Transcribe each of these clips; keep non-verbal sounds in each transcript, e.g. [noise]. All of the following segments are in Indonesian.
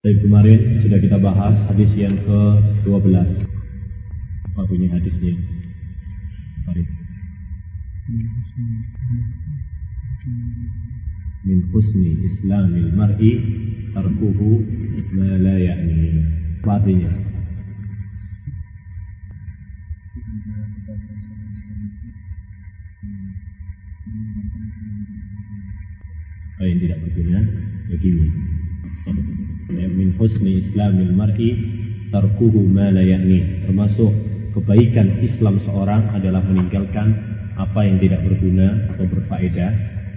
Dari kemarin sudah kita bahas hadis yang ke-12. Apa bunyi hadisnya? Mari. Min husni islamil mar'i tarkuhu ma la ya'ni. Apa artinya? Apa yang tidak berguna? Min husni islamil mar'i tarkuhu ma la ya'ni termasuk kebaikan Islam seorang adalah meninggalkan apa yang tidak berguna atau berfaedah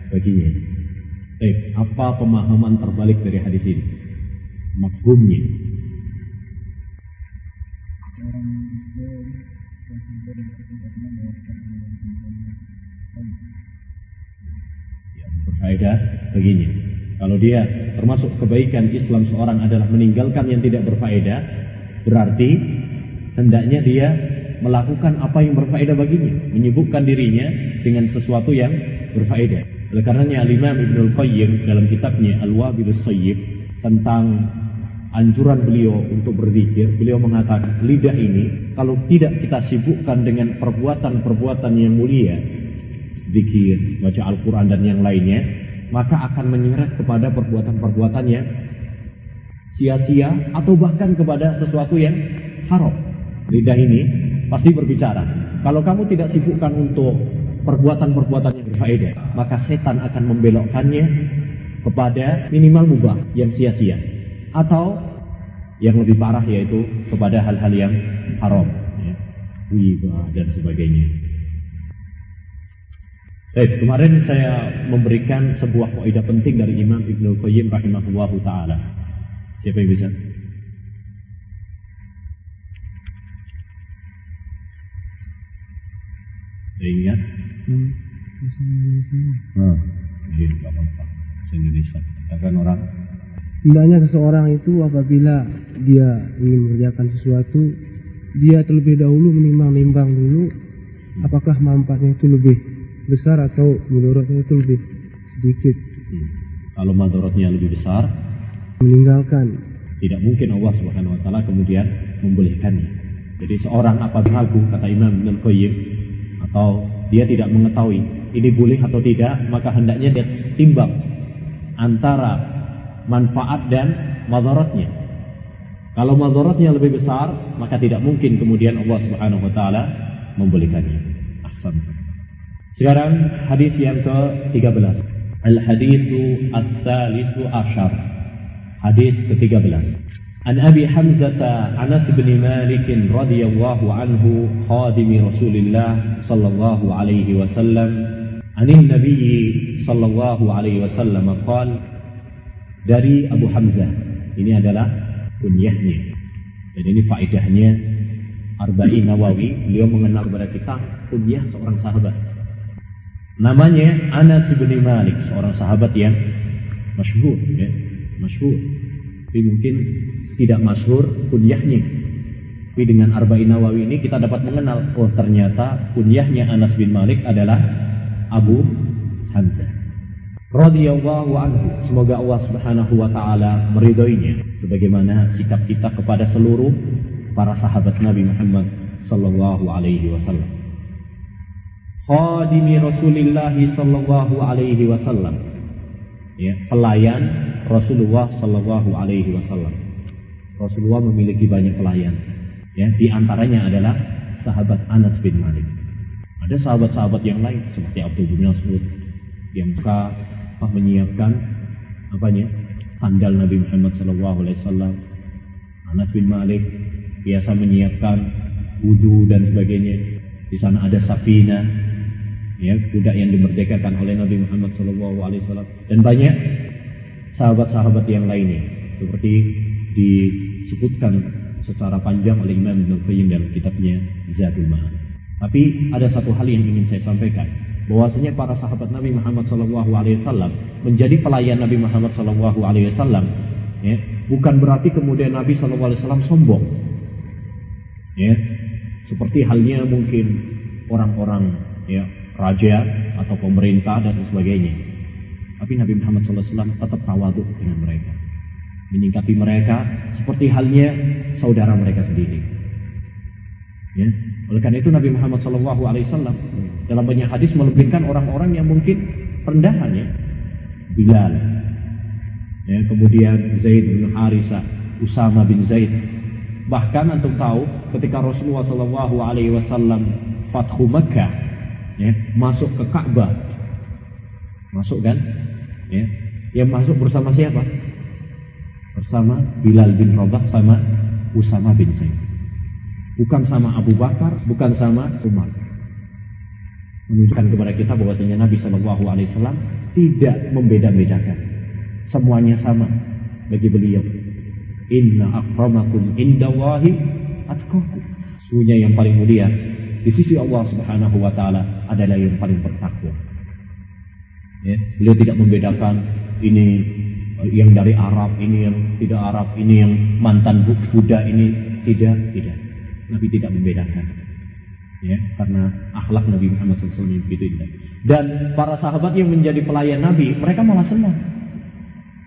baginya. Baik, apa pemahaman terbalik dari hadis ini? Makhumnya. Ya, berfaedah baginya. Kalau dia termasuk kebaikan Islam seorang adalah meninggalkan yang tidak berfaedah, berarti hendaknya dia melakukan apa yang berfaedah baginya, menyibukkan dirinya dengan sesuatu yang berfaedah. Oleh karenanya Al-Imam Ibnu Qayyim dalam kitabnya Al-Wabilus Sayyib tentang anjuran beliau untuk berzikir, beliau mengatakan lidah ini kalau tidak kita sibukkan dengan perbuatan-perbuatan yang mulia, zikir, baca Al-Qur'an dan yang lainnya, maka akan menyeret kepada perbuatan-perbuatan yang sia-sia atau bahkan kepada sesuatu yang haram. Lidah ini pasti berbicara. Kalau kamu tidak sibukkan untuk perbuatan-perbuatan yang berfaedah, maka setan akan membelokkannya kepada minimal mubah yang sia-sia atau yang lebih parah yaitu kepada hal-hal yang haram, ya, dan sebagainya. Baik, kemarin saya memberikan sebuah kaidah penting dari Imam Ibnu Qayyim rahimahullah taala. Siapa yang bisa? Ingat? Hmm, iya, nggak apa-apa. Bahasa Indonesia. Katakan orang. Hendaknya seseorang itu apabila dia ingin mengerjakan sesuatu, dia terlebih dahulu menimbang-nimbang dulu apakah manfaatnya itu lebih besar atau menurutnya itu lebih sedikit. Hmm. Kalau madorotnya lebih besar, meninggalkan. Tidak mungkin Allah Subhanahu Wa Taala kemudian membolehkannya. Jadi seorang apa ragu kata Imam Ibn Qayyim atau dia tidak mengetahui ini boleh atau tidak, maka hendaknya dia timbang antara manfaat dan madorotnya. Kalau madorotnya lebih besar, maka tidak mungkin kemudian Allah Subhanahu wa taala membolehkannya. Ahsan. Sekarang hadis yang ke-13. Al-hadisu ats-tsalisu asyar. Hadis ke-13. An Abi Hamzah Anas bin Malik radhiyallahu anhu khadim Rasulillah sallallahu alaihi wasallam an Nabi sallallahu alaihi wasallam qala dari Abu Hamzah ini adalah kunyahnya dan ini faedahnya Arba'in Nawawi beliau mengenal kepada kita kunyah seorang sahabat Namanya Anas bin Malik, seorang sahabat yang masyhur, ya, masyhur. Tapi mungkin tidak masyhur kunyahnya. Tapi dengan Arba'in Nawawi ini kita dapat mengenal, oh ternyata kunyahnya Anas bin Malik adalah Abu Hamzah. Radiyallahu anhu. Semoga Allah Subhanahu wa taala meridhoinya sebagaimana sikap kita kepada seluruh para sahabat Nabi Muhammad sallallahu alaihi wasallam khadimi Rasulullah sallallahu alaihi wasallam. Ya, pelayan Rasulullah sallallahu alaihi wasallam. Rasulullah memiliki banyak pelayan. Ya, di antaranya adalah sahabat Anas bin Malik. Ada sahabat-sahabat yang lain seperti Abdul bin Mas'ud yang suka menyiapkan apanya? sandal Nabi Muhammad sallallahu alaihi wasallam. Anas bin Malik biasa menyiapkan wudhu dan sebagainya. Di sana ada safina, ya budak yang dimerdekakan oleh Nabi Muhammad SAW dan banyak sahabat-sahabat yang lainnya seperti disebutkan secara panjang oleh Imam Ibn Qayyim dalam kitabnya Zadul Ma'ad. Tapi ada satu hal yang ingin saya sampaikan bahwasanya para sahabat Nabi Muhammad SAW menjadi pelayan Nabi Muhammad SAW ya, bukan berarti kemudian Nabi SAW sombong ya seperti halnya mungkin orang-orang ya raja atau pemerintah dan sebagainya. Tapi Nabi Muhammad SAW tetap tawaduk dengan mereka. menyingkapi mereka seperti halnya saudara mereka sendiri. Ya. Oleh karena itu Nabi Muhammad SAW dalam banyak hadis melebihkan orang-orang yang mungkin rendahan ya. Bilal, ya, kemudian Zaid bin Harisa, Usama bin Zaid. Bahkan antum tahu ketika Rasulullah Shallallahu Alaihi Wasallam Fathu Makkah, ya, masuk ke Ka'bah, masuk kan? Ya, yang masuk bersama siapa? Bersama Bilal bin Rabah sama Usama bin Zaid. Bukan sama Abu Bakar, bukan sama Umar. Menunjukkan kepada kita bahwasanya Nabi Shallallahu Alaihi Wasallam tidak membeda-bedakan. Semuanya sama bagi beliau. Inna akramakum indawahi atqakum. Sesungguhnya yang paling mulia di sisi Allah Subhanahu wa taala adalah yang paling bertakwa. Ya, beliau tidak membedakan ini yang dari Arab, ini yang tidak Arab, ini yang mantan Buddha, ini tidak, tidak. Nabi tidak membedakan. Ya, karena akhlak Nabi Muhammad SAW begitu indah. Dan para sahabat yang menjadi pelayan Nabi, mereka malah senang.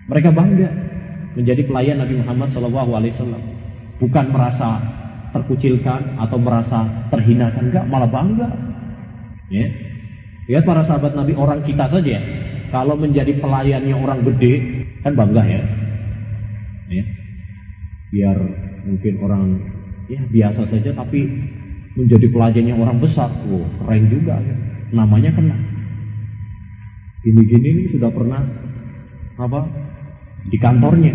Mereka bangga menjadi pelayan Nabi Muhammad SAW. Bukan merasa terkucilkan atau merasa terhinakan, enggak, malah bangga. Ya. Lihat para sahabat Nabi orang kita saja, kalau menjadi pelayannya orang gede, kan bangga ya. ya. Biar mungkin orang ya biasa saja tapi menjadi pelajarnya orang besar, wow, keren juga ya. Namanya kena. Gini-gini ini sudah pernah apa di kantornya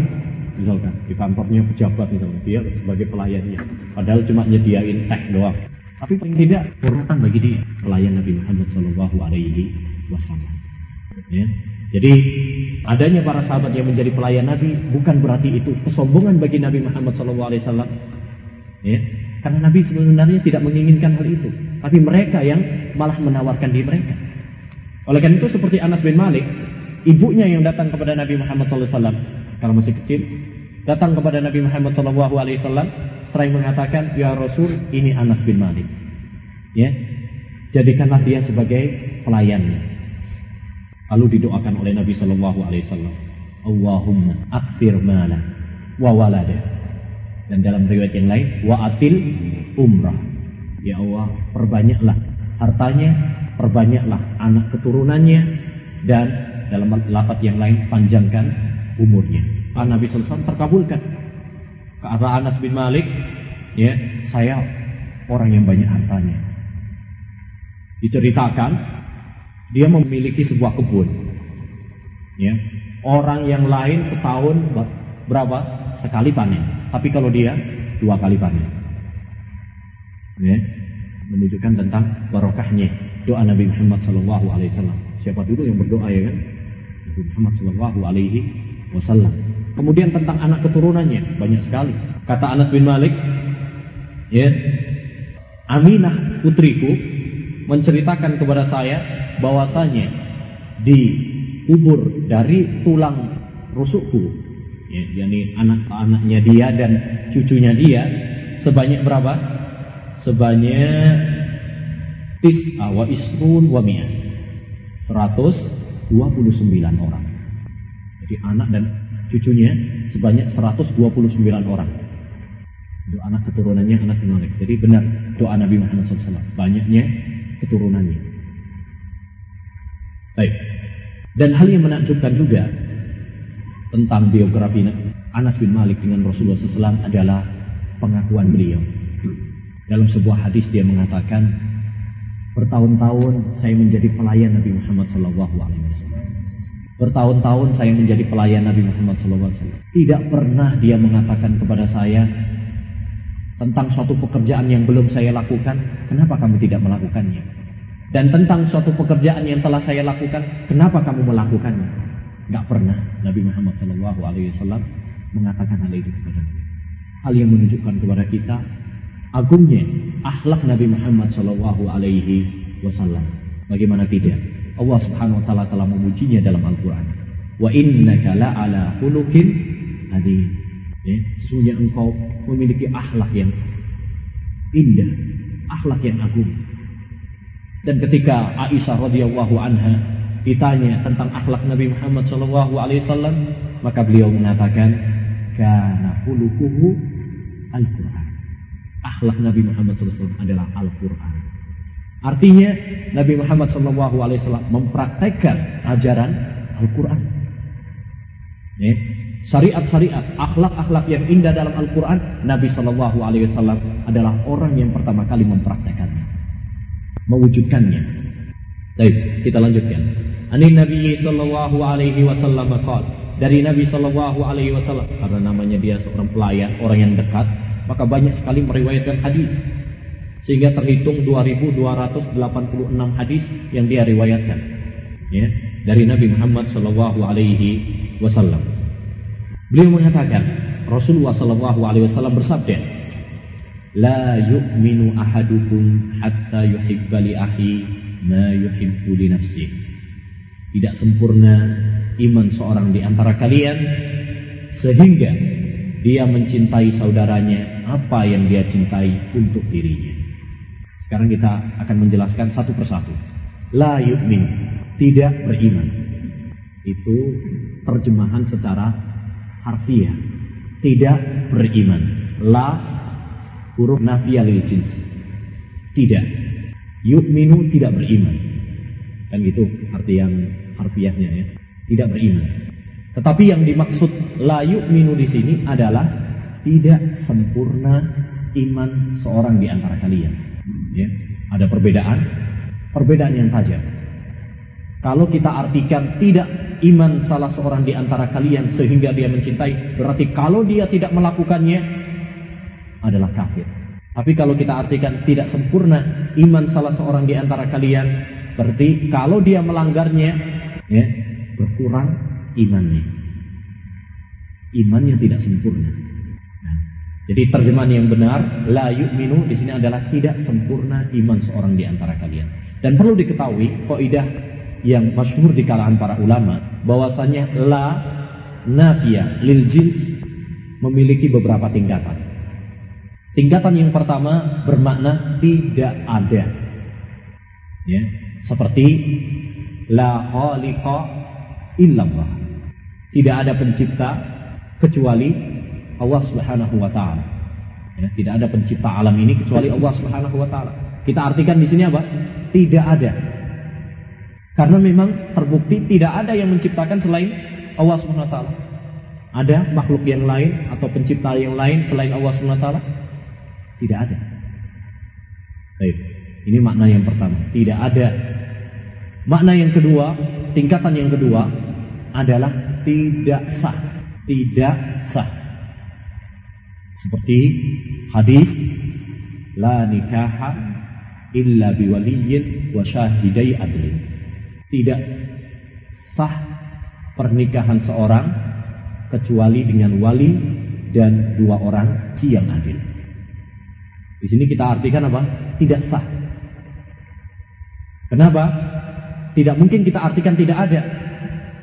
misalkan di kantornya pejabat misalkan dia sebagai pelayannya padahal cuma nyediain teh doang. Tapi paling tidak kehormatan bagi dia pelayan Nabi Muhammad Shallallahu Alaihi Wasallam. Ya. Jadi adanya para sahabat yang menjadi pelayan Nabi bukan berarti itu kesombongan bagi Nabi Muhammad SAW. Ya, karena Nabi sebenarnya tidak menginginkan hal itu, tapi mereka yang malah menawarkan diri mereka. Oleh karena itu seperti Anas bin Malik, ibunya yang datang kepada Nabi Muhammad SAW kalau masih kecil, datang kepada Nabi Muhammad SAW, sering mengatakan, Ya Rasul, ini Anas bin Malik. Ya, jadikanlah dia sebagai pelayannya. Lalu didoakan oleh Nabi Alaihi Wasallam, Allahumma aksir mala wa walada. Dan dalam riwayat yang lain, wa atil umrah. Ya Allah, perbanyaklah hartanya, perbanyaklah anak keturunannya, dan dalam lafaz yang lain panjangkan umurnya. Ah, Nabi SAW terkabulkan. Ke arah Anas bin Malik, ya saya orang yang banyak hartanya. Diceritakan dia memiliki sebuah kebun. Ya. Orang yang lain setahun berapa? Sekali panen. Tapi kalau dia dua kali panen. Ya. Menunjukkan tentang barokahnya doa Nabi Muhammad Sallallahu Alaihi. Siapa dulu yang berdoa ya kan? Nabi Muhammad Sallallahu Alaihi Wasallam. Kemudian tentang anak keturunannya banyak sekali. Kata Anas bin Malik, ya, Aminah putriku menceritakan kepada saya bahwasanya di kubur dari tulang rusukku, ya, yakni anak-anaknya dia dan cucunya dia sebanyak berapa? Sebanyak tis'a wa isrun wa mi'ah. 129 orang. Jadi anak dan cucunya sebanyak 129 orang. Itu anak keturunannya anak Malik. Jadi benar doa Nabi Muhammad SAW. Banyaknya keturunannya. Baik. Dan hal yang menakjubkan juga tentang biografi Anas bin Malik dengan Rasulullah SAW adalah pengakuan beliau. Dalam sebuah hadis dia mengatakan, bertahun-tahun saya menjadi pelayan Nabi Muhammad SAW. Bertahun-tahun saya menjadi pelayan Nabi Muhammad SAW. Tidak pernah dia mengatakan kepada saya tentang suatu pekerjaan yang belum saya lakukan, kenapa kamu tidak melakukannya? Dan tentang suatu pekerjaan yang telah saya lakukan, kenapa kamu melakukannya? Gak pernah Nabi Muhammad SAW mengatakan hal itu kepada Nabi. Hal yang menunjukkan kepada kita agungnya akhlak Nabi Muhammad SAW. Bagaimana tidak? Allah Subhanahu Wa Taala telah memujinya dalam Al-Quran. Wa innaka la'ala hulukin adi. Ya, sesungguhnya engkau memiliki akhlak yang indah, akhlak yang agung. Dan ketika Aisyah radhiyallahu anha ditanya tentang akhlak Nabi Muhammad sallallahu alaihi wasallam, maka beliau mengatakan, kana khuluquhu Al-Quran. Akhlak Nabi Muhammad SAW adalah Al-Quran. Artinya Nabi Muhammad SAW mempraktekkan ajaran Al-Quran. Ya. Syariat-syariat, akhlak-akhlak yang indah dalam Al-Quran, Nabi Wasallam adalah orang yang pertama kali mempraktekannya, mewujudkannya. Baik, kita lanjutkan. Ani Nabi Shallallahu Alaihi dari Nabi Shallallahu Alaihi Wasallam karena namanya dia seorang pelayan, orang yang dekat, maka banyak sekali meriwayatkan hadis sehingga terhitung 2286 hadis yang dia riwayatkan ya dari Nabi Muhammad Shallallahu Alaihi Wasallam. Beliau mengatakan Rasulullah Shallallahu Alaihi Wasallam bersabda, La yu'minu ahadukum hatta yuhibba li ahi ma yuhibbu li. Tidak sempurna iman seorang di antara kalian sehingga dia mencintai saudaranya apa yang dia cintai untuk dirinya. Sekarang kita akan menjelaskan satu persatu. La yu'min, tidak beriman. Itu terjemahan secara harfiah. Tidak beriman. La huruf nafiyah lil jins. Tidak. Yu'minu tidak beriman. Kan gitu arti yang harfiahnya ya tidak beriman. Tetapi yang dimaksud la yu'minu di sini adalah tidak sempurna iman seorang di antara kalian. Ya, ada perbedaan, perbedaan yang tajam. Kalau kita artikan tidak iman salah seorang di antara kalian sehingga dia mencintai, berarti kalau dia tidak melakukannya adalah kafir. Tapi kalau kita artikan tidak sempurna iman salah seorang di antara kalian, berarti kalau dia melanggarnya, ya, berkurang imannya. Imannya tidak sempurna. Jadi terjemahan yang benar, la yu'minu di sini adalah tidak sempurna iman seorang di antara kalian. Dan perlu diketahui, kaidah yang masyhur di kalangan para ulama, bahwasanya la nafia lil jins memiliki beberapa tingkatan. Tingkatan yang pertama bermakna tidak ada. Ya, seperti la khaliqa illallah. Tidak ada pencipta kecuali Allah Subhanahu wa taala. Ya, tidak ada pencipta alam ini kecuali Allah Subhanahu wa taala. Kita artikan di sini apa? Tidak ada. Karena memang terbukti tidak ada yang menciptakan selain Allah Subhanahu wa taala. Ada makhluk yang lain atau pencipta yang lain selain Allah Subhanahu wa taala? Tidak ada. Baik. Ini makna yang pertama, tidak ada. Makna yang kedua, tingkatan yang kedua adalah tidak sah, tidak sah. Seperti hadis la nikaha illa biwaliyin wa syahidai adlin. Tidak sah pernikahan seorang kecuali dengan wali dan dua orang yang adil. Di sini kita artikan apa? Tidak sah. Kenapa? Tidak mungkin kita artikan tidak ada.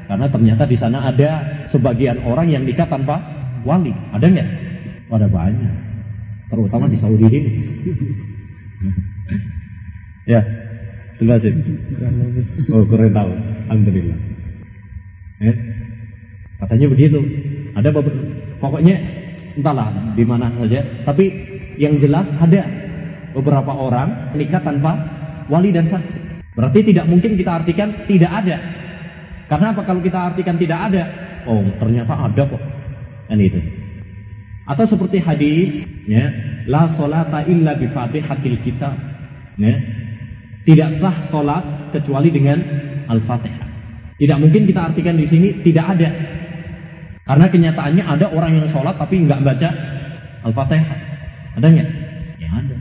Karena ternyata di sana ada sebagian orang yang nikah tanpa wali. Ada nggak? Oh, ada banyak. Terutama di Saudi ini. ya, jelasin. Oh, kurang tahu. Alhamdulillah. Eh, katanya begitu. Ada beberapa, pokoknya entahlah di mana saja. Tapi yang jelas ada beberapa orang nikah tanpa wali dan saksi. Berarti tidak mungkin kita artikan tidak ada. Karena apa kalau kita artikan tidak ada? Oh, ternyata ada kok. Kan itu. Atau seperti hadis, ya, la solata illa bi fatihatil kitab. Ya. Tidak sah solat kecuali dengan al-fatihah. Tidak mungkin kita artikan di sini tidak ada. Karena kenyataannya ada orang yang sholat tapi nggak baca al-fatihah. Ada nggak? Ya ada.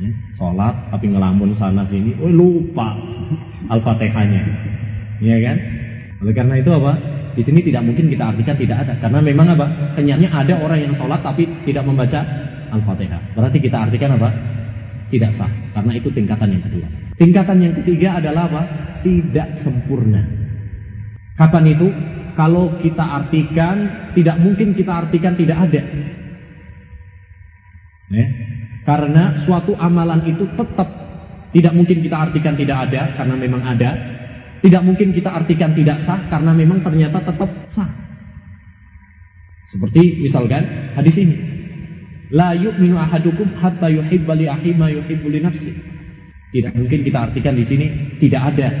Ya, sholat tapi ngelamun sana sini, oh lupa [laughs] al-fatihahnya, ya kan? Oleh karena itu apa? Di sini tidak mungkin kita artikan tidak ada, karena memang apa? Kenyanya ada orang yang sholat tapi tidak membaca al-fatihah. Berarti kita artikan apa? Tidak sah, karena itu tingkatan yang kedua. Tingkatan yang ketiga adalah apa? Tidak sempurna. Kapan itu? Kalau kita artikan, tidak mungkin kita artikan tidak ada. Ya. Karena suatu amalan itu tetap tidak mungkin kita artikan tidak ada karena memang ada. Tidak mungkin kita artikan tidak sah karena memang ternyata tetap sah. Seperti misalkan hadis ini. La yu'minu ahadukum hatta yuhibba li akhi ma yuhibbu li nafsi. Tidak mungkin kita artikan di sini tidak ada.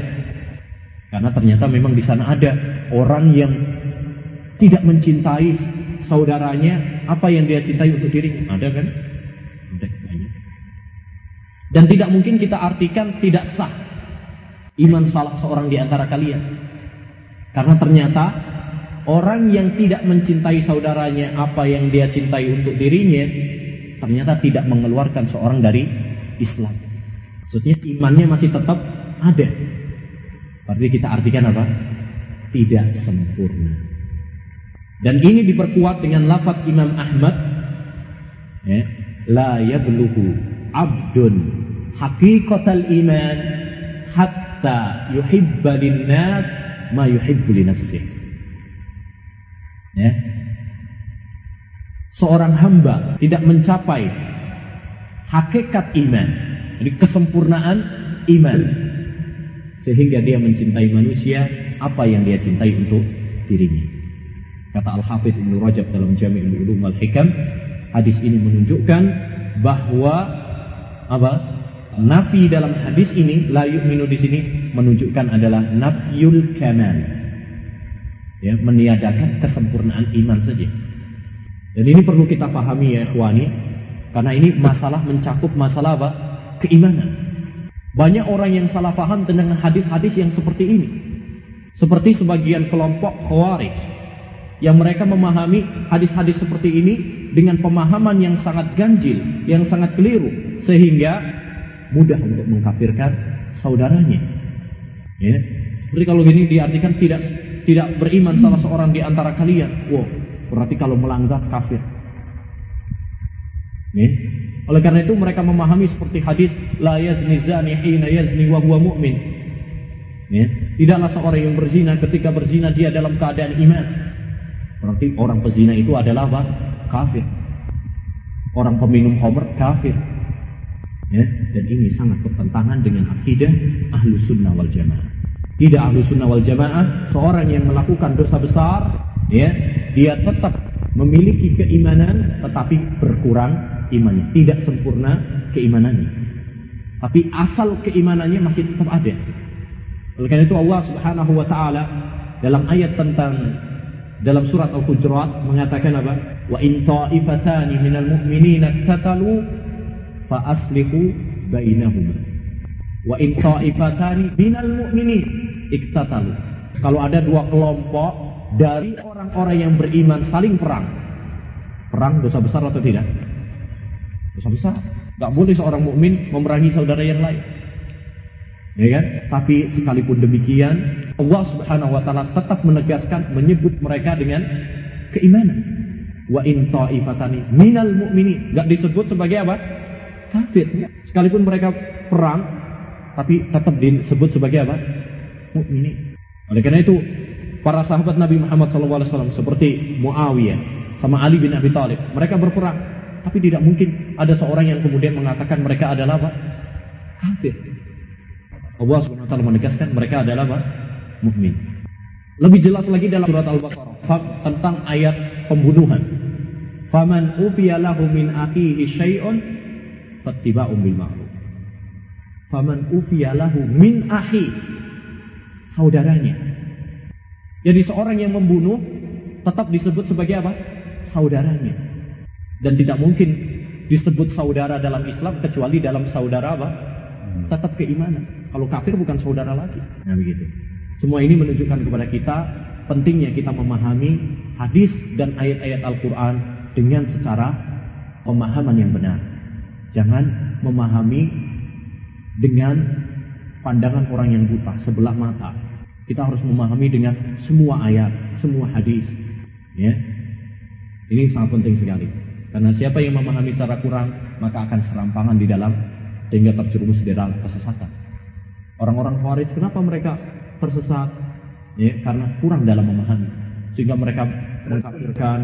Karena ternyata memang di sana ada orang yang tidak mencintai saudaranya apa yang dia cintai untuk dirinya. Ada kan? Banyak. Dan tidak mungkin kita artikan tidak sah iman salah seorang di antara kalian. Karena ternyata orang yang tidak mencintai saudaranya apa yang dia cintai untuk dirinya ternyata tidak mengeluarkan seorang dari Islam. Maksudnya imannya masih tetap ada. Berarti kita artikan apa? Tidak sempurna. Dan ini diperkuat dengan lafaz Imam Ahmad ya, la yabluhu abdun haqiqatal iman hatta yuhibba linnas ma yuhibbu li nafsihi. Ya. Seorang hamba tidak mencapai hakikat iman, jadi kesempurnaan iman sehingga dia mencintai manusia apa yang dia cintai untuk dirinya. Kata Al-Hafidh Ibnu Rajab dalam Jami'ul Ulum Al Hikam, hadis ini menunjukkan bahwa apa? Nafi dalam hadis ini la yu'minu di sini menunjukkan adalah nafyul kamal. Ya, meniadakan kesempurnaan iman saja. Dan ini perlu kita pahami ya ikhwani, karena ini masalah mencakup masalah apa? Keimanan. Banyak orang yang salah paham dengan hadis-hadis yang seperti ini. Seperti sebagian kelompok khawarij yang mereka memahami hadis-hadis seperti ini dengan pemahaman yang sangat ganjil, yang sangat keliru sehingga mudah untuk mengkafirkan saudaranya. Ya. Seperti kalau gini diartikan tidak tidak beriman salah seorang di antara kalian. Wow, berarti kalau melanggar kafir. Ya. Oleh karena itu mereka memahami seperti hadis la yazni zani hina yazni wa huwa mu'min. Ya. Tidaklah seorang yang berzina ketika berzina dia dalam keadaan iman. Berarti orang pezina itu adalah apa? Kafir. Orang peminum homer kafir. Ya, dan ini sangat bertentangan dengan akidah ahlu sunnah wal jamaah. Tidak ahlu sunnah wal jamaah, seorang yang melakukan dosa besar, ya, dia tetap memiliki keimanan, tetapi berkurang imannya, tidak sempurna keimanannya. Tapi asal keimanannya masih tetap ada. Oleh karena itu Allah Subhanahu wa taala dalam ayat tentang dalam surat Al-Hujurat mengatakan apa? Wa in ta'ifatani minal mu'minina tatalu fa aslihu bainahuma. Wa in ta'ifatani minal mu'minin iktatalu. Kalau ada dua kelompok dari orang-orang yang beriman saling perang. Perang dosa besar atau tidak? Dosa besar. Gak boleh seorang mukmin memerangi saudara yang lain. Ya kan? Tapi sekalipun demikian, Allah Subhanahu wa taala tetap menegaskan menyebut mereka dengan keimanan. Wa in ta'ifatani minal mu'minin. Enggak disebut sebagai apa? Kafir. Sekalipun mereka perang, tapi tetap disebut sebagai apa? Mukminin. Oleh karena itu, para sahabat Nabi Muhammad SAW seperti Muawiyah sama Ali bin Abi Thalib, mereka berperang, tapi tidak mungkin ada seorang yang kemudian mengatakan mereka adalah apa? Kafir. Allah taala menegaskan mereka adalah apa? Mukmin. Lebih jelas lagi dalam surat Al-Baqarah tentang ayat pembunuhan. Faman ufiya lahu min akhihi syai'un fattiba'un bil ma'ruf. Faman ufiya lahu min akhi saudaranya. Jadi seorang yang membunuh tetap disebut sebagai apa? Saudaranya. Dan tidak mungkin disebut saudara dalam Islam kecuali dalam saudara apa? Tetap keimanan. Kalau kafir bukan saudara lagi. Nah begitu. Semua ini menunjukkan kepada kita pentingnya kita memahami hadis dan ayat-ayat Al-Quran dengan secara pemahaman yang benar. Jangan memahami dengan pandangan orang yang buta sebelah mata. Kita harus memahami dengan semua ayat, semua hadis. Ya, ini sangat penting sekali. Karena siapa yang memahami secara kurang, maka akan serampangan di dalam sehingga terjerumus di dalam kesesatan. Orang-orang Khawarij kenapa mereka tersesat? Ya, karena kurang dalam memahami. Sehingga mereka mengkafirkan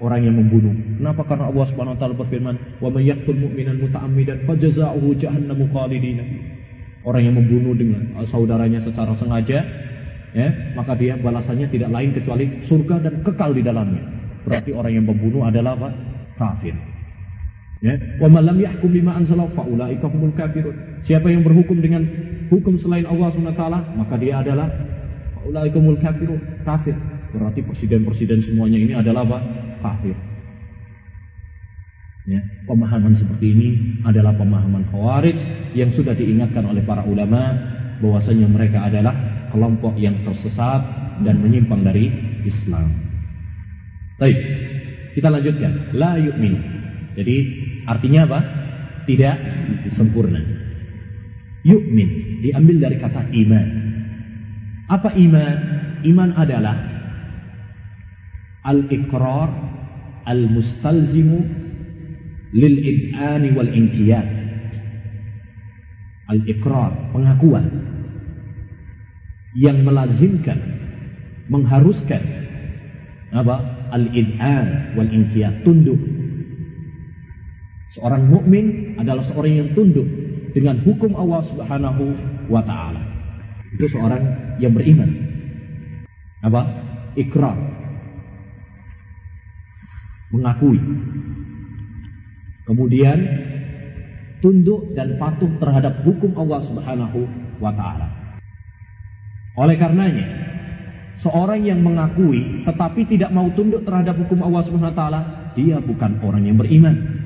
orang yang membunuh. Kenapa? Karena Allah Subhanahu wa taala berfirman, "Wa may yaqtul mu'minan muta'ammidan fajazaohu jahannamu khalidina." Orang yang membunuh dengan saudaranya secara sengaja, ya, maka dia balasannya tidak lain kecuali surga dan kekal di dalamnya. berarti orang yang membunuh adalah apa? Kafir. Ya, wa man lam yahkum bima anzalallahu fa ulaika humul kafirun. Siapa yang berhukum dengan hukum selain Allah SWT, maka dia adalah humul kafirun, kafir. Berarti presiden-presiden semuanya ini adalah apa? Kafir. Ya, pemahaman seperti ini adalah pemahaman khawarij yang sudah diingatkan oleh para ulama bahwasanya mereka adalah kelompok yang tersesat dan menyimpang dari Islam. Baik, kita lanjutkan. La yu'min. Jadi artinya apa? Tidak sempurna. Yu'min diambil dari kata iman. Apa iman? Iman adalah al-iqrar al-mustalzimu lil id'ani wal inqiyad al iqrar pengakuan. Yang melazimkan mengharuskan apa? Al id'an wal inqiyad tunduk. Seorang mukmin adalah seorang yang tunduk dengan hukum Allah Subhanahu wa taala. Itu seorang yang beriman. Apa? Ikrar mengakui Kemudian tunduk dan patuh terhadap hukum Allah Subhanahu wa taala. Oleh karenanya, seorang yang mengakui tetapi tidak mau tunduk terhadap hukum Allah Subhanahu wa taala, dia bukan orang yang beriman.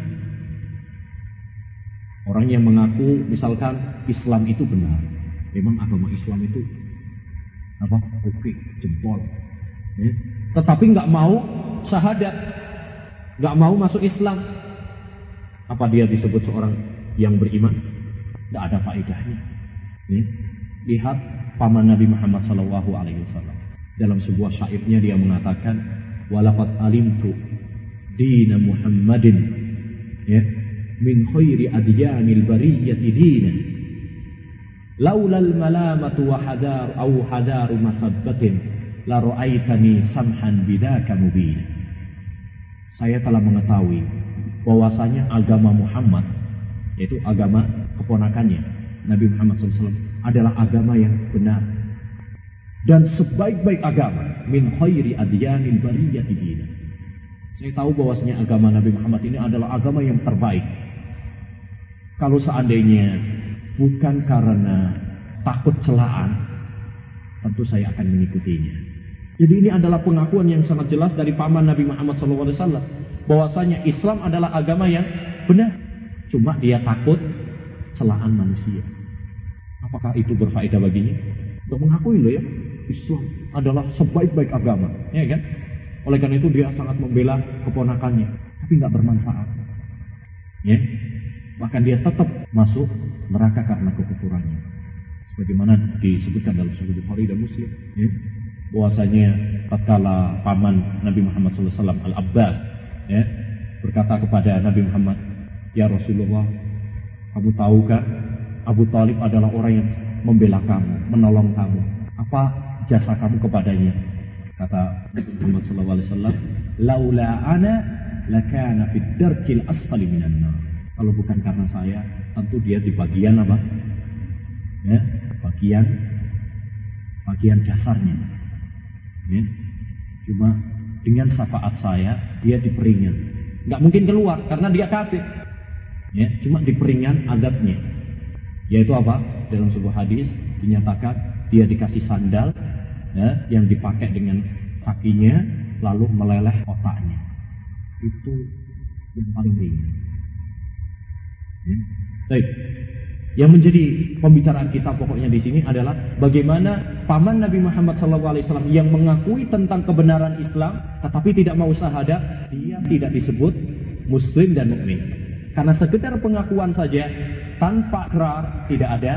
Orang yang mengaku misalkan Islam itu benar. Memang agama Islam itu apa? Oke, jempol. Ya. Tetapi nggak mau syahadat, nggak mau masuk Islam, apa dia disebut seorang yang beriman? Tidak ada faedahnya. Ya. Lihat paman Nabi Muhammad Sallallahu Alaihi Wasallam dalam sebuah syairnya dia mengatakan, "Walaqad alimtu dina Muhammadin ya min khairi adyanil bariyati dinan laulal malamatu wa hadar au hadaru masabbatin la ra'aitani samhan bidaka mubin saya telah mengetahui bahwasanya agama Muhammad yaitu agama keponakannya Nabi Muhammad SAW adalah agama yang benar dan sebaik-baik agama min khairi adyanil bariyati dina. Saya tahu bahwasanya agama Nabi Muhammad ini adalah agama yang terbaik. Kalau seandainya bukan karena takut celaan, tentu saya akan mengikutinya. Jadi ini adalah pengakuan yang sangat jelas dari paman Nabi Muhammad SAW bahwasanya Islam adalah agama yang benar. Cuma dia takut celaan manusia. Apakah itu berfaedah baginya? Untuk mengakui loh ya, Islam adalah sebaik-baik agama, ya kan? Oleh karena itu dia sangat membela keponakannya, tapi nggak bermanfaat. Ya, bahkan dia tetap masuk neraka karena kekufurannya. Sebagaimana disebutkan dalam Sahih Bukhari dan Muslim, ya, bahwasanya tatkala paman Nabi Muhammad SAW Al Abbas ya, berkata kepada Nabi Muhammad, Ya Rasulullah, kamu tahukah Abu Talib adalah orang yang membela kamu, menolong kamu. Apa jasa kamu kepadanya? Kata Nabi Muhammad SAW, Laula ana lakana fid darkil asfali minan nar. Kalau bukan karena saya, tentu dia di bagian apa? Ya, bagian bagian dasarnya. Ya. Cuma dengan syafaat saya dia diperingan. Nggak mungkin keluar karena dia kafir. Ya, cuma diperingan adabnya. Yaitu apa? Dalam sebuah hadis dinyatakan dia dikasih sandal ya, yang dipakai dengan kakinya lalu meleleh otaknya. Itu yang paling ringan. Ya. Baik. Yang menjadi pembicaraan kita pokoknya di sini adalah bagaimana paman Nabi Muhammad SAW yang mengakui tentang kebenaran Islam, tetapi tidak mau syahadat, dia tidak disebut Muslim dan mukmin. Karena sekedar pengakuan saja tanpa kerar tidak ada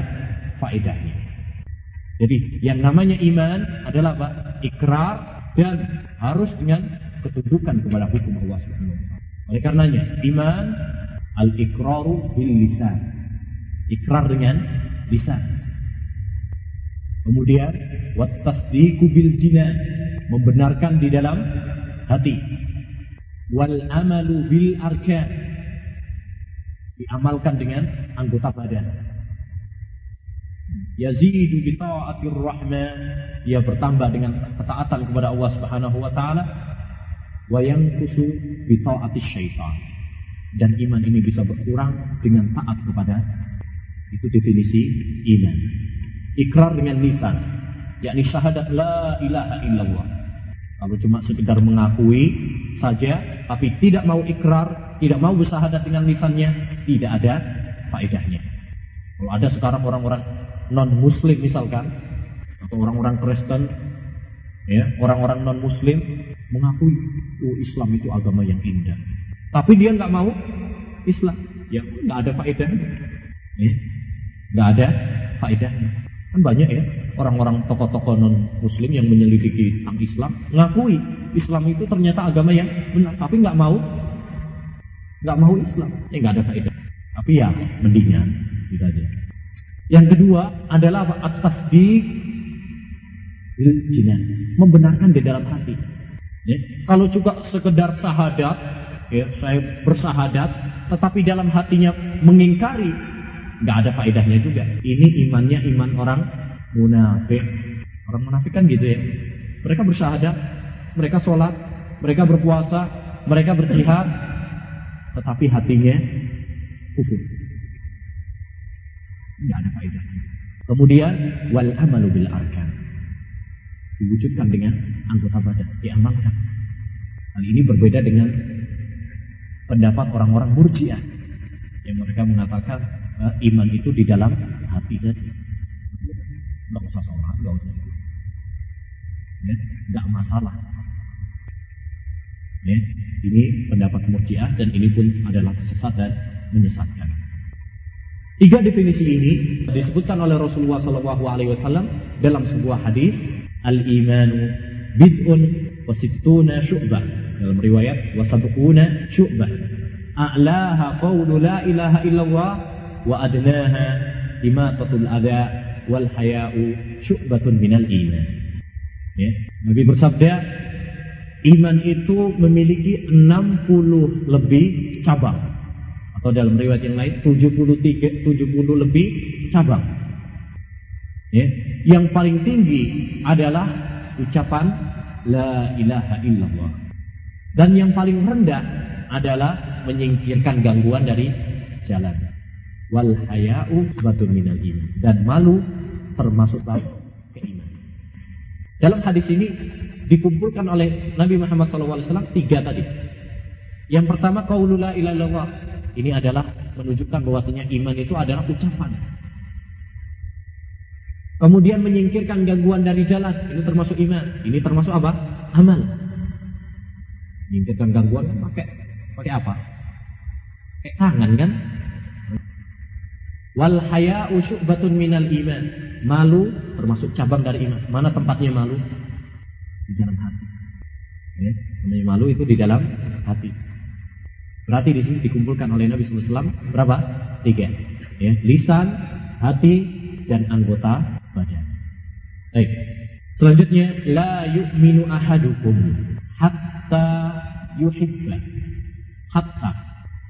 faedahnya. Jadi yang namanya iman adalah apa? Ikrar dan harus dengan ketundukan kepada hukum Allah Subhanahu Oleh karenanya iman al-ikraru bil lisan ikrar dengan lisan. Kemudian wattasdiqu bil jinan, membenarkan di dalam hati. Wal amalu bil arkan, diamalkan dengan anggota badan. Yazidu bi ta'atir rahman, ia bertambah dengan ketaatan kepada Allah Subhanahu wa taala. wa yanqusu bi ta'ati syaitan. Dan iman ini bisa berkurang dengan taat kepada itu definisi iman. Ikrar dengan lisan, yakni syahadat la ilaha illallah. Kalau cuma sekedar mengakui saja, tapi tidak mau ikrar, tidak mau bersyahadat dengan lisannya, tidak ada faedahnya. Kalau ada sekarang orang-orang non-muslim misalkan, atau orang-orang Kristen, ya orang-orang non-muslim mengakui oh Islam itu agama yang indah. Tapi dia nggak mau Islam, ya nggak ada faedahnya. Ya, nggak ada faedahnya. Kan banyak ya orang-orang tokoh-tokoh non muslim yang menyelidiki tentang Islam ngakui Islam itu ternyata agama yang benar tapi nggak mau nggak mau Islam. Ya nggak ada faedah. Tapi ya mendingan gitu aja. Yang kedua adalah atas di jinan membenarkan di dalam hati. Ya. kalau juga sekedar sahadat ya saya bersahadat tetapi dalam hatinya mengingkari nggak ada faedahnya juga. Ini imannya iman orang munafik. Orang munafik kan gitu ya. Mereka bersyahadat, mereka sholat, mereka berpuasa, mereka berjihad, tetapi hatinya kufur. Nggak ada faedahnya. Kemudian wal amalu bil arkan diwujudkan dengan anggota badan, diamalkan. Hal ini berbeda dengan pendapat orang-orang murjiah yang mereka mengatakan iman itu di dalam hati saja. Nggak usah sholat, nggak usah itu. Ya, nggak masalah. Ya, ini pendapat murjiah dan ini pun adalah sesat dan menyesatkan. Tiga definisi ini disebutkan oleh Rasulullah SAW dalam sebuah hadis al-imanu bid'un wasittuna syu'bah dalam riwayat wasabquna syu'bah a'laha qawlu la ilaha illallah wa adnaha imatatul adha wal haya'u syu'batun minal iman. Ya. Nabi bersabda, iman itu memiliki 60 lebih cabang. Atau dalam riwayat yang lain 73 70 lebih cabang. Ya. Yang paling tinggi adalah ucapan la ilaha illallah. Dan yang paling rendah adalah menyingkirkan gangguan dari jalan. Wal haya'u batun minal iman. Dan malu termasuk bab keimanan. Dalam hadis ini dikumpulkan oleh Nabi Muhammad SAW tiga tadi. Yang pertama qaulul la ilaha Ini adalah menunjukkan bahwasanya iman itu adalah ucapan. Kemudian menyingkirkan gangguan dari jalan, ini termasuk iman. Ini termasuk apa? Amal. Menyingkirkan gangguan pakai pakai apa? Pakai tangan kan? Wal haya'u syu'batun minal iman. Malu termasuk cabang dari iman. Mana tempatnya malu? Di dalam hati. Ya, namanya malu itu di dalam hati. Berarti di sini dikumpulkan oleh Nabi SAW berapa? Tiga. Ya, lisan, hati, dan anggota badan. Baik. Selanjutnya, la yu'minu ahadukum hatta yuhibba. Hatta.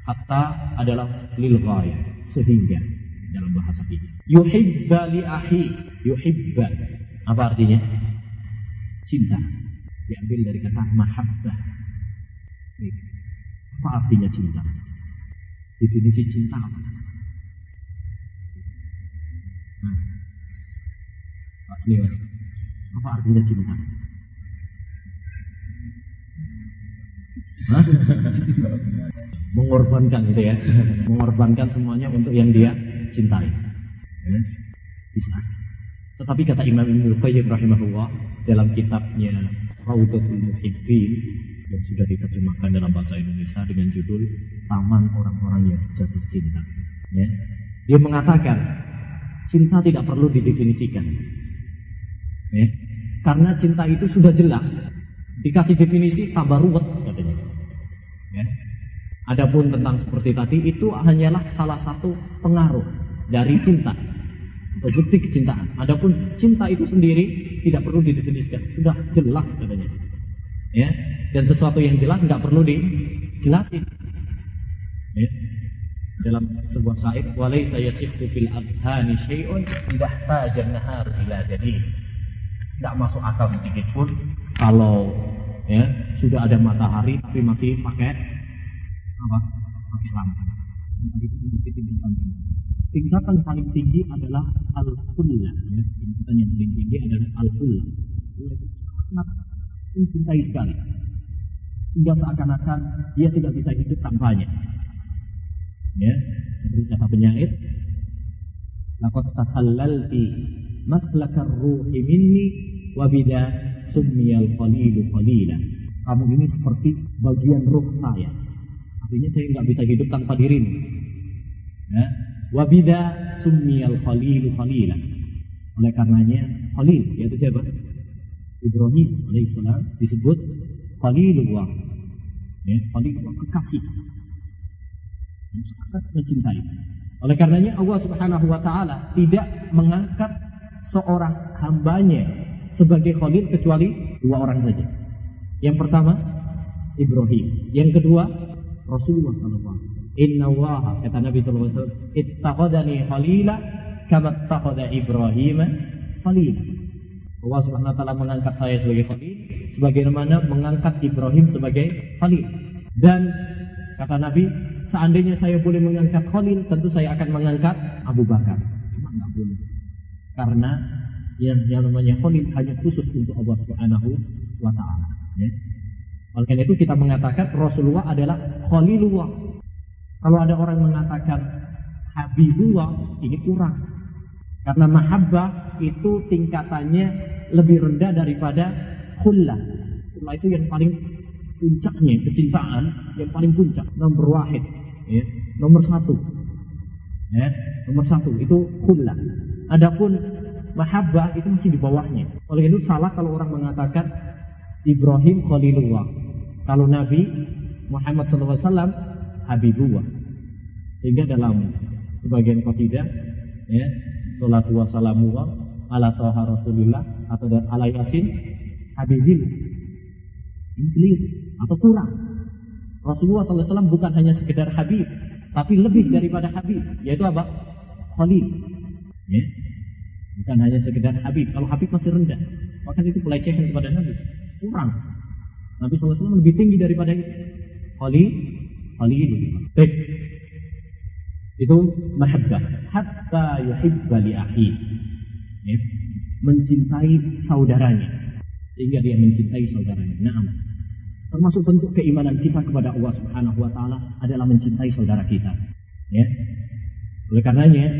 Hatta adalah lil ghayah. Sehingga dalam bahasa kita. Yuhibba li ahi, yuhibba. Apa artinya? Cinta. Diambil dari kata mahabbah. Apa artinya cinta? Definisi cinta apa? Nah. Pak apa artinya cinta? [laughs] Mengorbankan gitu ya, mengorbankan semuanya untuk yang dia cintai. Ya, bisa. Tetapi kata Imam Ibnu Qayyim rahimahullah dalam kitabnya Raudatul Muhibbin yang sudah diterjemahkan dalam bahasa Indonesia dengan judul Taman Orang-orang yang Jatuh Cinta. Ya. Dia mengatakan cinta tidak perlu didefinisikan. Ya. Karena cinta itu sudah jelas. Dikasih definisi tambah ruwet katanya. Ya. Adapun tentang seperti tadi itu hanyalah salah satu pengaruh dari cinta atau bukti kecintaan. Adapun cinta itu sendiri tidak perlu didefinisikan, sudah jelas katanya. Ya, dan sesuatu yang jelas nggak perlu dijelasin. Ya. Dalam sebuah syair, walai saya sihtu fil adhani syai'un tidak tajan nahar ila jadi. Tidak masuk akal sedikit pun kalau ya sudah ada matahari tapi masih pakai apa? Pakai lampu. Tingkatan paling tinggi adalah al-kullah ya. Tingkatan yang paling tinggi adalah al-kullah. Sangat mencintai sekali. Sehingga seakan-akan dia tidak bisa hidup tanpanya. Ya, seperti kata penyair, Laqad tasallalti maslakar ruhi minni wa bida summiyal qalilu qalila. Kamu ini seperti bagian ruh saya. Artinya saya nggak bisa hidup tanpa dirimu. Ya. Wa bida summiyal qalilu qalila. Oleh karenanya Khalil yaitu siapa? Ibrahim alaihissalam disebut Khalilullah. Ya, Khalilullah kekasih. Yang sangat mencintai. Oleh karenanya Allah Subhanahu wa taala tidak mengangkat seorang hambanya sebagai khalil kecuali dua orang saja. Yang pertama Ibrahim, yang kedua Rasulullah wasallam. Inna Allah kata Nabi sallallahu alaihi wasallam, ittakhadani khalila kama ittakhadha Ibrahim khalila. Allah Subhanahu wa taala mengangkat saya sebagai khalil sebagaimana mengangkat Ibrahim sebagai khalil. Dan kata Nabi, seandainya saya boleh mengangkat khalil, tentu saya akan mengangkat Abu Bakar. Cuma boleh. Karena yang yang namanya khalil hanya khusus untuk Allah Subhanahu wa taala, ya. Oleh karena itu kita mengatakan Rasulullah adalah khalilullah. Kalau ada orang mengatakan habibullah, ini kurang. Karena mahabbah itu tingkatannya lebih rendah daripada khullah. Khullah itu yang paling puncaknya kecintaan yang paling puncak nomor wahid ya. Nomor satu ya. Nomor satu itu khullah. Adapun mahabbah itu masih di bawahnya. Oleh itu salah kalau orang mengatakan Ibrahim Khalilullah. Kalau Nabi Muhammad SAW Habibullah sehingga dalam sebagian qasidah ya salatu wassalamu ala toha rasulillah atau ala yasin habibillah ini atau kurang. Rasulullah SAW bukan hanya sekedar Habib, tapi lebih daripada Habib, yaitu apa? Khalil. Ya. Bukan hanya sekedar Habib. Kalau Habib masih rendah, maka itu pelecehan kepada Nabi. Kurang. Nabi SAW lebih tinggi daripada itu. Khalil, Khalil. Baik. Itu mahabbah. Hatta yuhibba li akhi. Ya. Mencintai saudaranya. Sehingga dia mencintai saudaranya. Naam. Termasuk bentuk keimanan kita kepada Allah Subhanahu wa taala adalah mencintai saudara kita. Ya. Oleh karenanya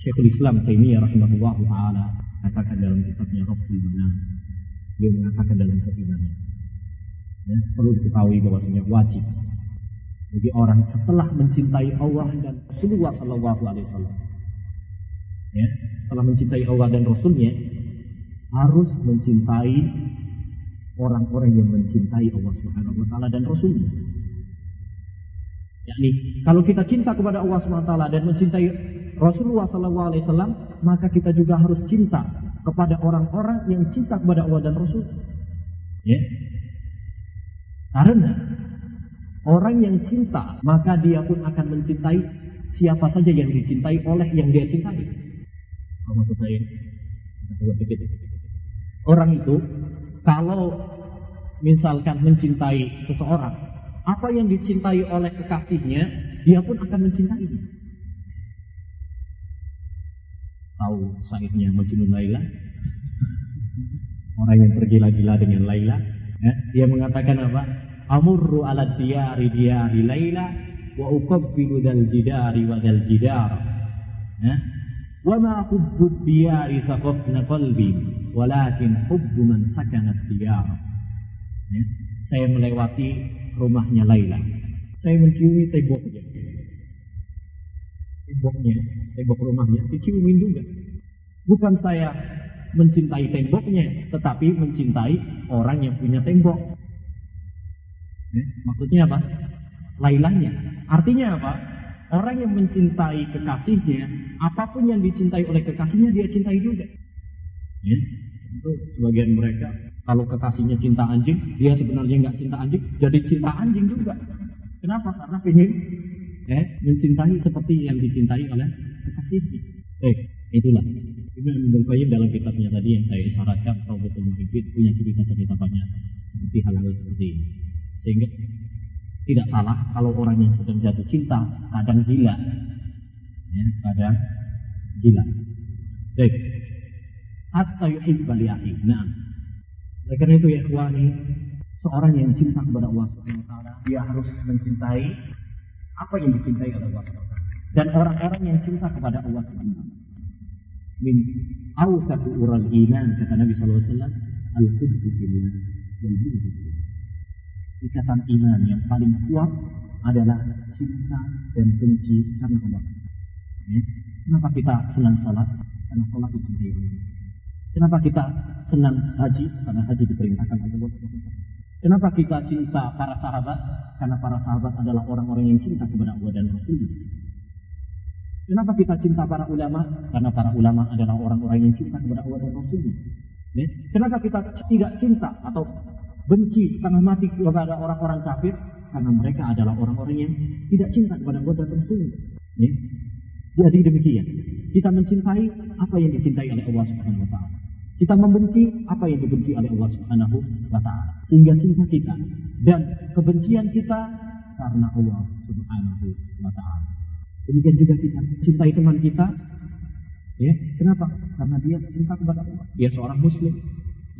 Syekhul Islam Taimiyah rahimahullah taala katakan dalam kitabnya Rabbul Manam dia mengatakan dalam keimanan ya, perlu diketahui bahwasanya wajib bagi orang setelah mencintai Allah dan Rasulullah Sallallahu Alaihi Wasallam ya, setelah mencintai Allah dan Rasulnya harus mencintai orang-orang yang mencintai Allah Subhanahu wa taala dan Rasulnya. Yakni kalau kita cinta kepada Allah Subhanahu wa taala dan mencintai Rasulullah sallallahu alaihi wasallam, maka kita juga harus cinta kepada orang-orang yang cinta kepada Allah dan Rasul. Ya. Karena orang yang cinta, maka dia pun akan mencintai siapa saja yang dicintai oleh yang dia cintai. Apa maksud saya? Orang itu kalau misalkan mencintai seseorang, apa yang dicintai oleh kekasihnya, dia pun akan mencintainya. Tahu syairnya Majnun Laila? Orang yang tergila-gila dengan Laila, ya, dia mengatakan apa? Amurru ala diyari diyari Laila wa ukabbilu dal jidari wa dal jidar. Ya, wa ma hubbud diyari saqafna qalbi walakin hubbu man sakanat diyar. Ya. Saya melewati rumahnya Laila. Saya menciumi temboknya. Temboknya, tembok rumahnya diciumin juga. Bukan saya mencintai temboknya, tetapi mencintai orang yang punya tembok. Ya. Maksudnya apa? Lailanya. Artinya apa? Orang yang mencintai kekasihnya, apa pun yang dicintai oleh kekasihnya, dia cintai juga. Ya. Itu sebagian mereka kalau kekasihnya cinta anjing, dia sebenarnya nggak cinta anjing, jadi cinta anjing juga. Kenapa? Karena ingin eh, mencintai seperti yang dicintai oleh kekasihnya. Eh, itulah Imam Ibn Qayyim dalam kitabnya tadi yang saya isyaratkan Rawdatul Muhibbin punya cerita-cerita banyak seperti hal-hal seperti ini. Sehingga tidak salah kalau orang yang sedang jatuh cinta kadang gila. Ya, kadang gila. Baik. Hatta yuhibba li Nah, oleh karena itu ya ikhwani, seorang yang cinta kepada Allah Subhanahu wa taala, dia harus mencintai apa yang dicintai oleh Allah Subhanahu wa taala. Dan orang-orang yang cinta kepada Allah Subhanahu wa taala min awsaqu ural iman kata Nabi sallallahu alaihi wasallam al-hubbu fillah wal Ikatan iman yang paling kuat adalah cinta dan benci karena Allah. Ya. Kenapa kita senang salat? Karena salat dicintai Allah. Kenapa kita senang haji? Karena haji diperintahkan oleh Allah. Kenapa kita cinta para sahabat? Karena para sahabat adalah orang-orang yang cinta kepada Allah dan Rasul. Kenapa kita cinta para ulama? Karena para ulama adalah orang-orang yang cinta kepada Allah dan Rasul. Ya? Kenapa kita tidak cinta atau benci setengah mati kepada orang-orang kafir? Karena mereka adalah orang-orang yang tidak cinta kepada Allah dan Rasul. Ya? Jadi demikian. Kita mencintai apa yang dicintai oleh Allah Subhanahu wa taala. Kita membenci apa yang dibenci oleh Allah Subhanahu wa taala. Sehingga cinta kita dan kebencian kita karena Allah Subhanahu wa taala. Demikian juga kita cintai teman kita. Ya, kenapa? Karena dia cinta kepada Allah. Dia seorang muslim.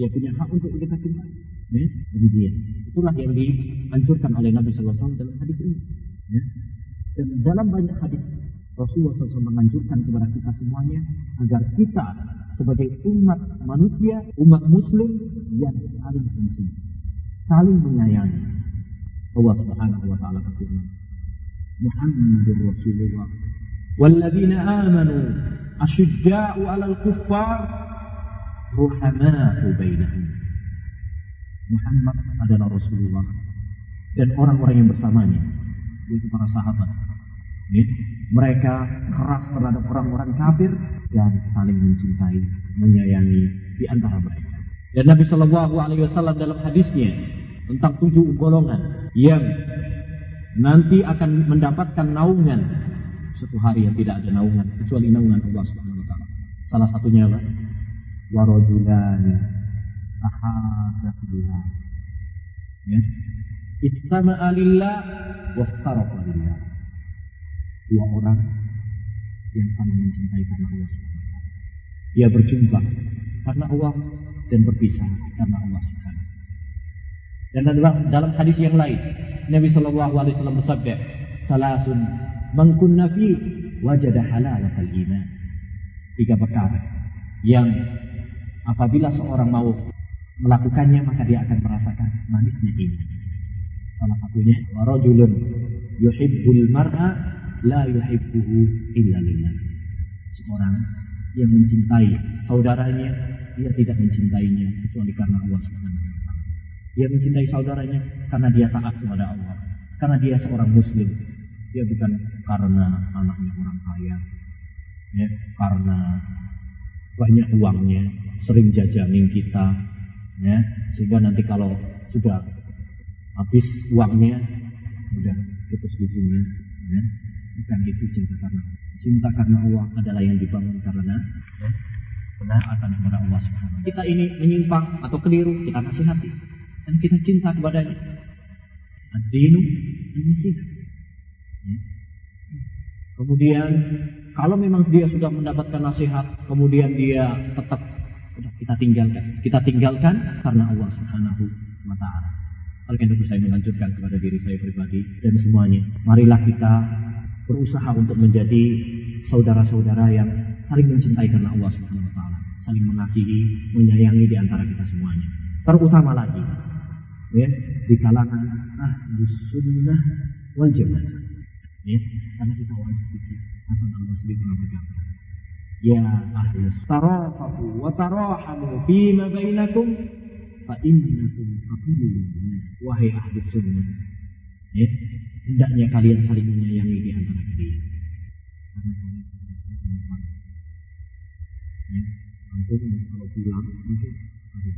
Dia punya hak untuk kita cintai. Ya. Itulah yang dihancurkan oleh Nabi SAW dalam hadis ini. Ya. Dan dalam banyak hadis Rasulullah SAW menganjurkan kepada kita semuanya agar kita sebagai umat manusia, umat muslim yang saling mencintai, saling menyayangi. Allah Subhanahu wa taala berfirman, Muhammadur Rasulullah walladzina amanu asyidda'u 'alal kuffar ruhama'u bainahum. Muhammad adalah Rasulullah dan orang-orang yang bersamanya yaitu para sahabat Ya. Mereka keras terhadap orang-orang kafir dan saling mencintai, menyayangi di antara mereka. Dan Nabi Shallallahu Alaihi Wasallam dalam hadisnya tentang tujuh golongan yang nanti akan mendapatkan naungan satu hari yang tidak ada naungan kecuali naungan Allah Subhanahu Wa Taala. Salah satunya apa? Warajulani ahadahullah. Ya. Istama'a lillah waftaraqa lillah dua orang yang saling mencintai karena Allah Subhanahu Dia berjumpa karena Allah dan berpisah karena Allah Dan dalam dalam hadis yang lain, Nabi Shallallahu Alaihi Wasallam bersabda, "Salasun mangkunna fi wajada halalatal iman." Tiga perkara yang apabila seorang mau melakukannya maka dia akan merasakan manisnya iman. Salah satunya warajulun yuhibbul mar'a la yuhibbuhu illa lillah. Seorang yang mencintai saudaranya, dia tidak mencintainya kecuali karena Allah Subhanahu wa taala. Dia mencintai saudaranya karena dia taat kepada Allah, karena dia seorang muslim. Dia bukan karena anaknya orang kaya, ya, karena banyak uangnya, sering jajanin kita, ya, sehingga nanti kalau sudah habis uangnya, sudah putus hubungan, ya, Bukan itu cinta karena. Cinta karena Allah adalah yang dibangun karena ya, akan kepada Allah Subhanahu Kita ini menyimpang atau keliru, kita nasihati dan kita cinta kepadanya. Ad-dinu nasihat. Ya. Kemudian kalau memang dia sudah mendapatkan nasihat, kemudian dia tetap kita tinggalkan. Kita tinggalkan karena Allah Subhanahu wa taala. Oleh karena itu saya melanjutkan kepada diri saya pribadi dan semuanya. Marilah kita berusaha untuk menjadi saudara-saudara yang saling mencintai karena Allah Subhanahu wa taala, saling mengasihi, menyayangi di antara kita semuanya. Terutama lagi ya, di kalangan ahlus sunnah wal jamaah. Ya, karena kita orang sedikit. Hasan al-Basri pernah berkata, Ya ahlus tarafahu wa tarahamu fima bainakum fa innakum aqilun Wahai ahlus sunnah, Ya, hendaknya kalian saling menyayangi di antara kalian. Panas. Ya, kalau pulang aduh.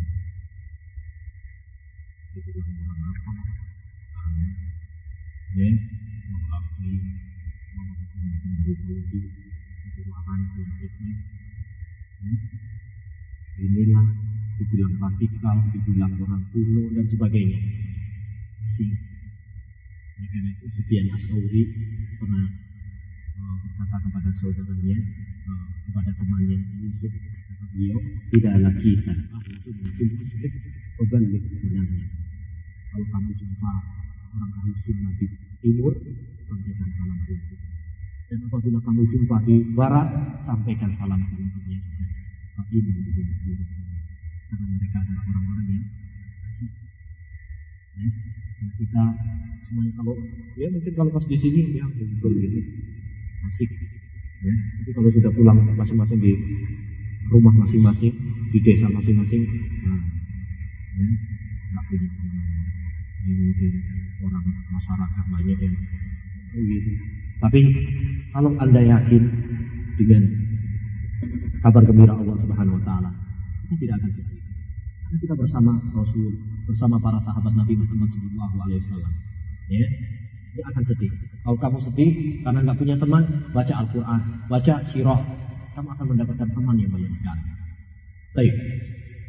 Dibilang orang apa? Ya, itu penyakitnya. Hmm? Inilah dibilang radikal, dibilang orang kuno dan sebagainya. Masih. Karena itu Sufyan Asauri pernah uh, berkata kepada saudaranya, uh, kepada temannya Yusuf, kata beliau, tidaklah kita ahli sunnah fil muslim lebih senangnya. Kalau kamu jumpa orang ahli sunnah di timur, sampaikan salam untuk dan apabila kamu jumpa di barat, sampaikan salam untuknya juga. Tapi karena mereka adalah orang-orang yang asik. Ya, dan kita semuanya kalau ya mungkin kalau pas di sini ya betul gitu asik. Ya, tapi kalau sudah pulang masing-masing di rumah masing-masing, di desa masing-masing, nah, ya, nggak punya ya, mungkin orang masyarakat banyak yang oh gitu. Tapi kalau anda yakin dengan kabar gembira Allah Subhanahu Wa Taala, kita tidak akan sedih. Karena kita bersama Rasul, bersama para sahabat Nabi Muhammad Sallallahu Alaihi Wasallam. Ya, dia akan sedih. Kalau kamu sedih karena nggak punya teman, baca Al-Quran, baca sirah, kamu akan mendapatkan teman yang banyak sekali. Baik.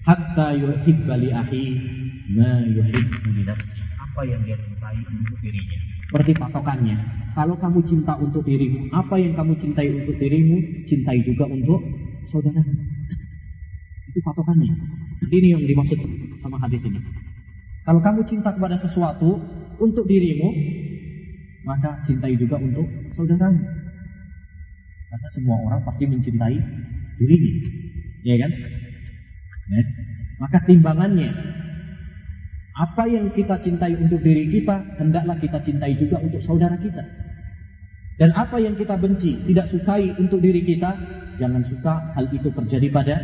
Hatta yuhibba li ahi ma yuhibbu nafsi. Apa yang dia cintai untuk dirinya. Seperti patokannya. Kalau kamu cinta untuk dirimu, apa yang kamu cintai untuk dirimu, cintai juga untuk saudara. Itu patokannya. Ini yang dimaksud sama hadis ini. Kalau kamu cinta kepada sesuatu untuk dirimu, maka cintai juga untuk saudaramu. Karena semua orang pasti mencintai dirinya. Ya kan? Ya. Maka timbangannya apa yang kita cintai untuk diri kita, hendaklah kita cintai juga untuk saudara kita. Dan apa yang kita benci, tidak sukai untuk diri kita, jangan suka hal itu terjadi pada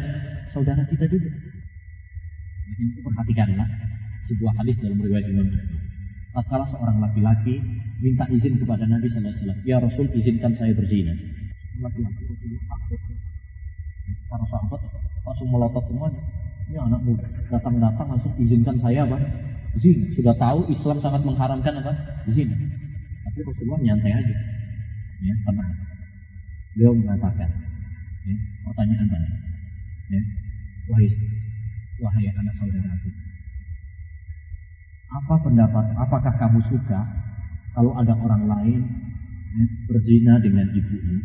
saudara kita juga. Jadi perhatikanlah sebuah hadis dalam riwayat Imam Bukhari. Tatkala seorang laki-laki minta izin kepada Nabi Sallallahu Alaihi Wasallam, ya Rasul izinkan saya berzina. Laki-laki itu takut. Para sahabat langsung melotot semuanya. Ini anak muda datang-datang langsung izinkan saya apa? Zina. Sudah tahu Islam sangat mengharamkan apa? Zina. Tapi Rasulullah nyantai aja. Ya, tenang. Beliau mengatakan, ya, pertanyaan tadi. Ya, wahai, wahai anak saudaraku, apa pendapat? Apakah kamu suka kalau ada orang lain ya, berzina dengan ibunya?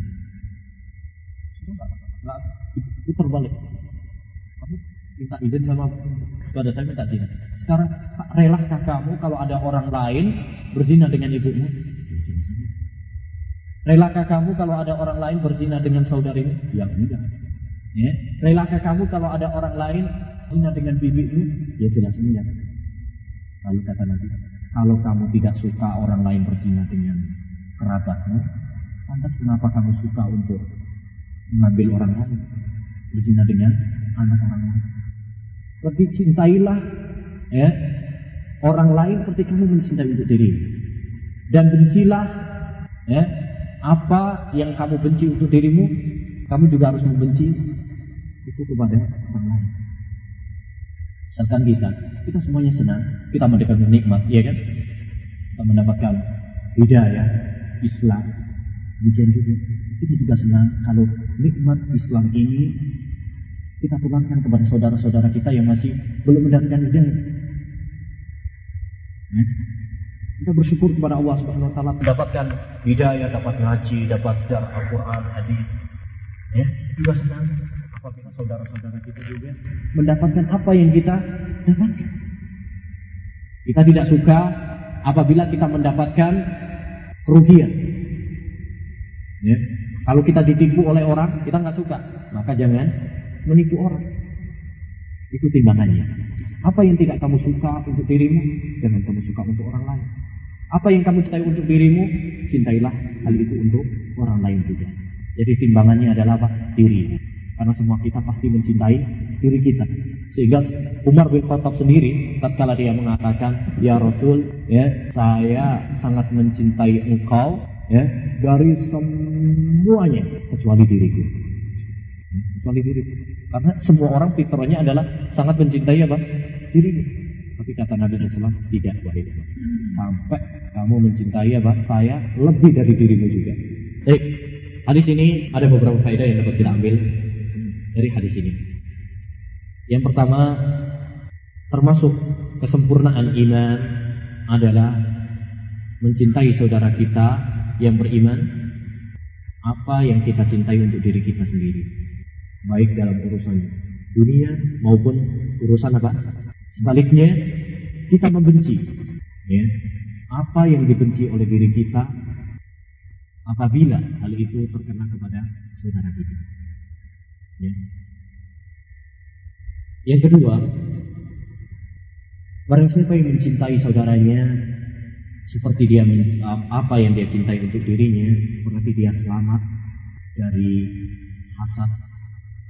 Enggak, itu terbalik. Minta izin sama kepada saya minta zina. Sekarang relakah kamu kalau ada orang lain berzina dengan ibumu? Relakah kamu kalau ada orang lain berzina dengan saudarimu? Ya enggak. Ya. Relakah kamu kalau ada orang lain berzina dengan bibimu? Ya jelas enggak. Lalu kata Nabi, kalau kamu tidak suka orang lain berzina dengan kerabatmu, lantas kenapa kamu suka untuk mengambil orang lain berzina dengan anak orang lain? Lebih cintailah ya orang lain seperti kamu mencintai untuk diri. Dan bencilah ya apa yang kamu benci untuk dirimu kamu juga harus membenci itu kepada orang lain. Misalkan kita kita semuanya senang kita mendapatkan nikmat iya kan? Kita mendapatkan hidayah Islam demikian juga. Kita juga senang kalau nikmat Islam ini kita tularkan kepada saudara-saudara kita yang masih belum mendapatkan hidayah. Ya. Kita bersyukur kepada Allah Subhanahu wa taala mendapatkan hidayah, dapat ngaji, dapat dar Al-Qur'an, hadis. Ya, juga senang apabila saudara-saudara kita juga mendapatkan apa yang kita dapatkan. Kita tidak suka apabila kita mendapatkan kerugian. Ya. Kalau kita ditipu oleh orang, kita nggak suka, maka jangan menipu orang. Itu timbangannya. Apa yang tidak kamu suka untuk dirimu, jangan kamu suka untuk orang lain. Apa yang kamu cintai untuk dirimu, cintailah hal itu untuk orang lain juga. Jadi timbangannya adalah apa? Diri. Karena semua kita pasti mencintai diri kita. Sehingga Umar bin Khattab sendiri, tatkala dia mengatakan, Ya Rasul, ya saya sangat mencintai engkau, ya dari semuanya kecuali diriku. Kecuali diriku. Karena semua orang fitrahnya adalah sangat mencintai apa? Dirimu. Tapi kata Nabi SAW, tidak wahai Sampai kamu mencintai apa? Saya lebih dari dirimu juga. Baik, hadis ini ada beberapa faedah yang dapat kita ambil. dari hadis ini. Yang pertama, termasuk kesempurnaan iman adalah mencintai saudara kita yang beriman apa yang kita cintai untuk diri kita sendiri baik dalam urusan dunia maupun urusan apa sebaliknya kita membenci ya apa yang dibenci oleh diri kita apabila hal itu terkena kepada saudara kita ya. yang kedua Barang siapa yang mencintai saudaranya seperti dia apa yang dia cintai untuk dirinya, berarti dia selamat dari hasad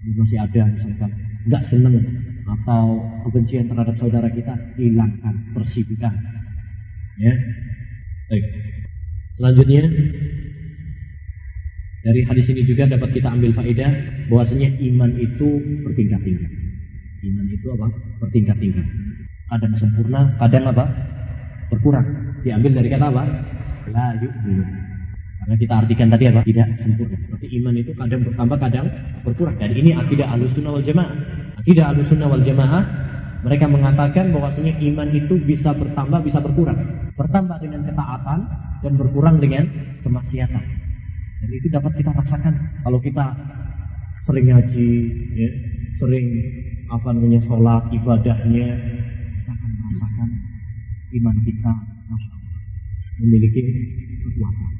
Masih ada misalkan nggak senang atau kebencian terhadap saudara kita hilangkan, bersihkan. Ya. Baik. Selanjutnya dari hadis ini juga dapat kita ambil faedah bahwasanya iman itu bertingkat-tingkat. Iman itu apa? Bertingkat-tingkat. Kadang sempurna, kadang apa? Berkurang. Diambil dari kata apa? La yu'minu. Karena kita artikan tadi apa? Tidak sempurna. Seperti iman itu kadang bertambah, kadang berkurang. Dan ini akidah alusunnah wal jamaah. Akidah alusunnah wal jamaah mereka mengatakan bahwasanya iman itu bisa bertambah, bisa berkurang. Bertambah dengan ketaatan dan berkurang dengan kemaksiatan. Dan itu dapat kita rasakan kalau kita sering ngaji, ya, sering apa namanya sholat, ibadahnya, kita akan merasakan iman kita, masya memiliki kekuatan.